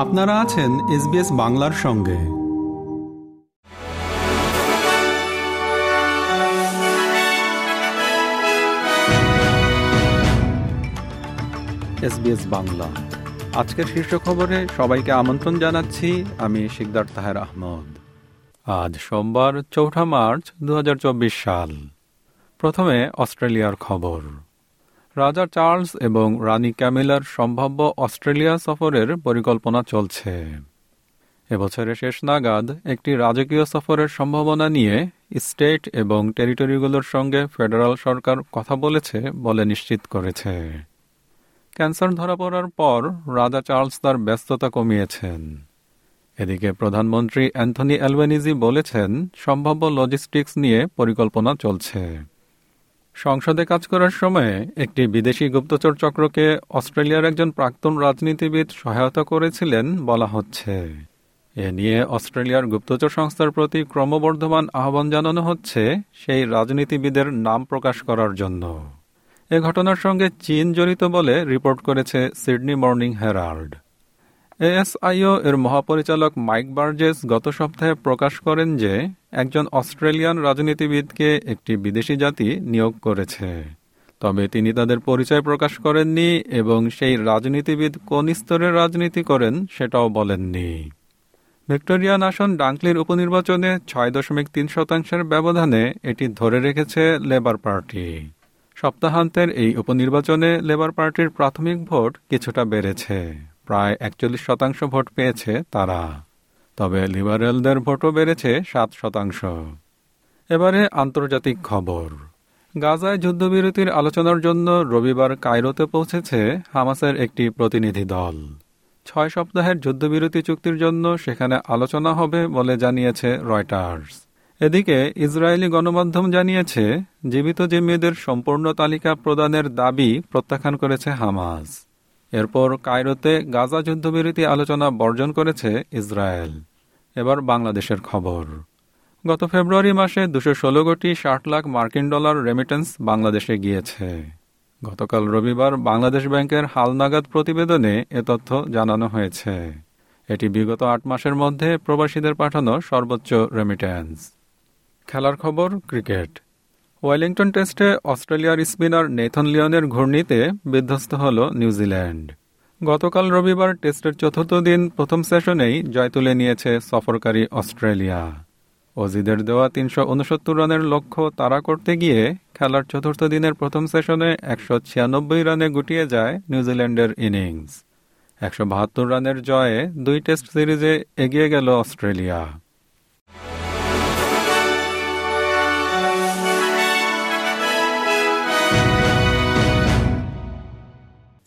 আপনারা আছেন এসবিএস বাংলার সঙ্গে। এসবিএস বাংলা। আজকের শীর্ষ খবরে সবাইকে আমন্ত্রণ জানাচ্ছি, আমি শিকদার তাহের আহমদ। আজ সোমবার, চৌঠা মার্চ দু হাজার চব্বিশ সাল। প্রথমে অস্ট্রেলিয়ার খবর। রাজা চার্লস এবং রানী ক্যামিলার সম্ভাব্য অস্ট্রেলিয়া সফরের পরিকল্পনা চলছে। এবছরের শেষ নাগাদ একটি রাজকীয় সফরের সম্ভাবনা নিয়ে স্টেট এবং টেরিটরিগুলোর সঙ্গে ফেডারাল সরকার কথা বলেছে বলে নিশ্চিত করেছে। ক্যান্সার ধরা পড়ার পর রাজা চার্লস তার ব্যস্ততা কমিয়েছেন। এদিকে প্রধানমন্ত্রী অ্যান্থনি অ্যালবেনিজি বলেছেন, সম্ভাব্য লজিস্টিক্স নিয়ে পরিকল্পনা চলছে। সংসদে কাজ করার সময়ে একটি বিদেশি গুপ্তচর চক্রকে অস্ট্রেলিয়ার একজন প্রাক্তন রাজনীতিবিদ সহায়তা করেছিলেন বলা হচ্ছে। এ নিয়ে অস্ট্রেলিয়ার গুপ্তচর সংস্থার প্রতি ক্রমবর্ধমান আহ্বান জানানো হচ্ছে সেই রাজনীতিবিদের নাম প্রকাশ করার জন্য। এ ঘটনার সঙ্গে চীন জড়িত বলে রিপোর্ট করেছে সিডনি মর্নিং হেরাল্ড। এএসআইও এর মহাপরিচালক মাইক বার্জেস গত সপ্তাহে প্রকাশ করেন যে, একজন অস্ট্রেলিয়ান রাজনীতিবিদকে একটি বিদেশি জাতি নিয়োগ করেছে। তবে তিনি তাদের পরিচয় প্রকাশ করেননি এবং সেই রাজনীতিবিদ কোন স্তরের রাজনীতি করেন সেটাও বলেননি। ভিক্টোরিয়ান আসন ডাঙ্কলির উপনির্বাচনে ছয় দশমিক তিন শতাংশের ব্যবধানে এটি ধরে রেখেছে লেবার পার্টি। সপ্তাহান্তের এই উপনির্বাচনে লেবার পার্টির প্রাথমিক ভোট কিছুটা বেড়েছে। প্রায় একচল্লিশ শতাংশ ভোট পেয়েছে তারা। তবে লিবারেলদের ভোটও বেড়েছে সাত শতাংশ। এবারে আন্তর্জাতিক খবর। গাজায় যুদ্ধবিরতির আলোচনার জন্য রবিবার কায়রোতে পৌঁছেছে হামাসের একটি প্রতিনিধি দল। ছয় সপ্তাহের যুদ্ধবিরতি চুক্তির জন্য সেখানে আলোচনা হবে বলে জানিয়েছে রয়টার্স। এদিকে ইসরায়েলি গণমাধ্যম জানিয়েছে, জীবিত জিম্মিদের সম্পূর্ণ তালিকা প্রদানের দাবি প্রত্যাখ্যান করেছে হামাস। এরপর কায়রোতে গাজা যুদ্ধবিরতি আলোচনা বর্জন করেছে ইসরায়েল। এবার বাংলাদেশের খবর। গত ফেব্রুয়ারি মাসে দুশো ষোলো কোটি ষাট লাখ মার্কিন ডলার রেমিটেন্স বাংলাদেশে গিয়েছে। গতকাল রবিবার বাংলাদেশ ব্যাংকের হালনাগাদ প্রতিবেদনে এ তথ্য জানানো হয়েছে। এটি বিগত আট মাসের মধ্যে প্রবাসীদের পাঠানো সর্বোচ্চ রেমিটেন্স খেলার খবর, ক্রিকেট। ওয়েলিংটন টেস্টে অস্ট্রেলিয়ার স্পিনার নেথন লিওনের ঘূর্ণিতে বিধ্বস্ত হল নিউজিল্যান্ড গতকাল রবিবার টেস্টের চতুর্থ দিন প্রথম সেশনেই জয় তুলে নিয়েছে সফরকারী অস্ট্রেলিয়া। অজিদের দেওয়া তিনশো উনসত্তর রানের লক্ষ্য তাড়া করতে গিয়ে খেলার চতুর্থ দিনের প্রথম সেশনে একশো ছিয়ানব্বই রানে গুটিয়ে যায় নিউজিল্যান্ডের ইনিংস। একশো বাহাত্তর রানের জয়ে দুই টেস্ট সিরিজে এগিয়ে গেল অস্ট্রেলিয়া।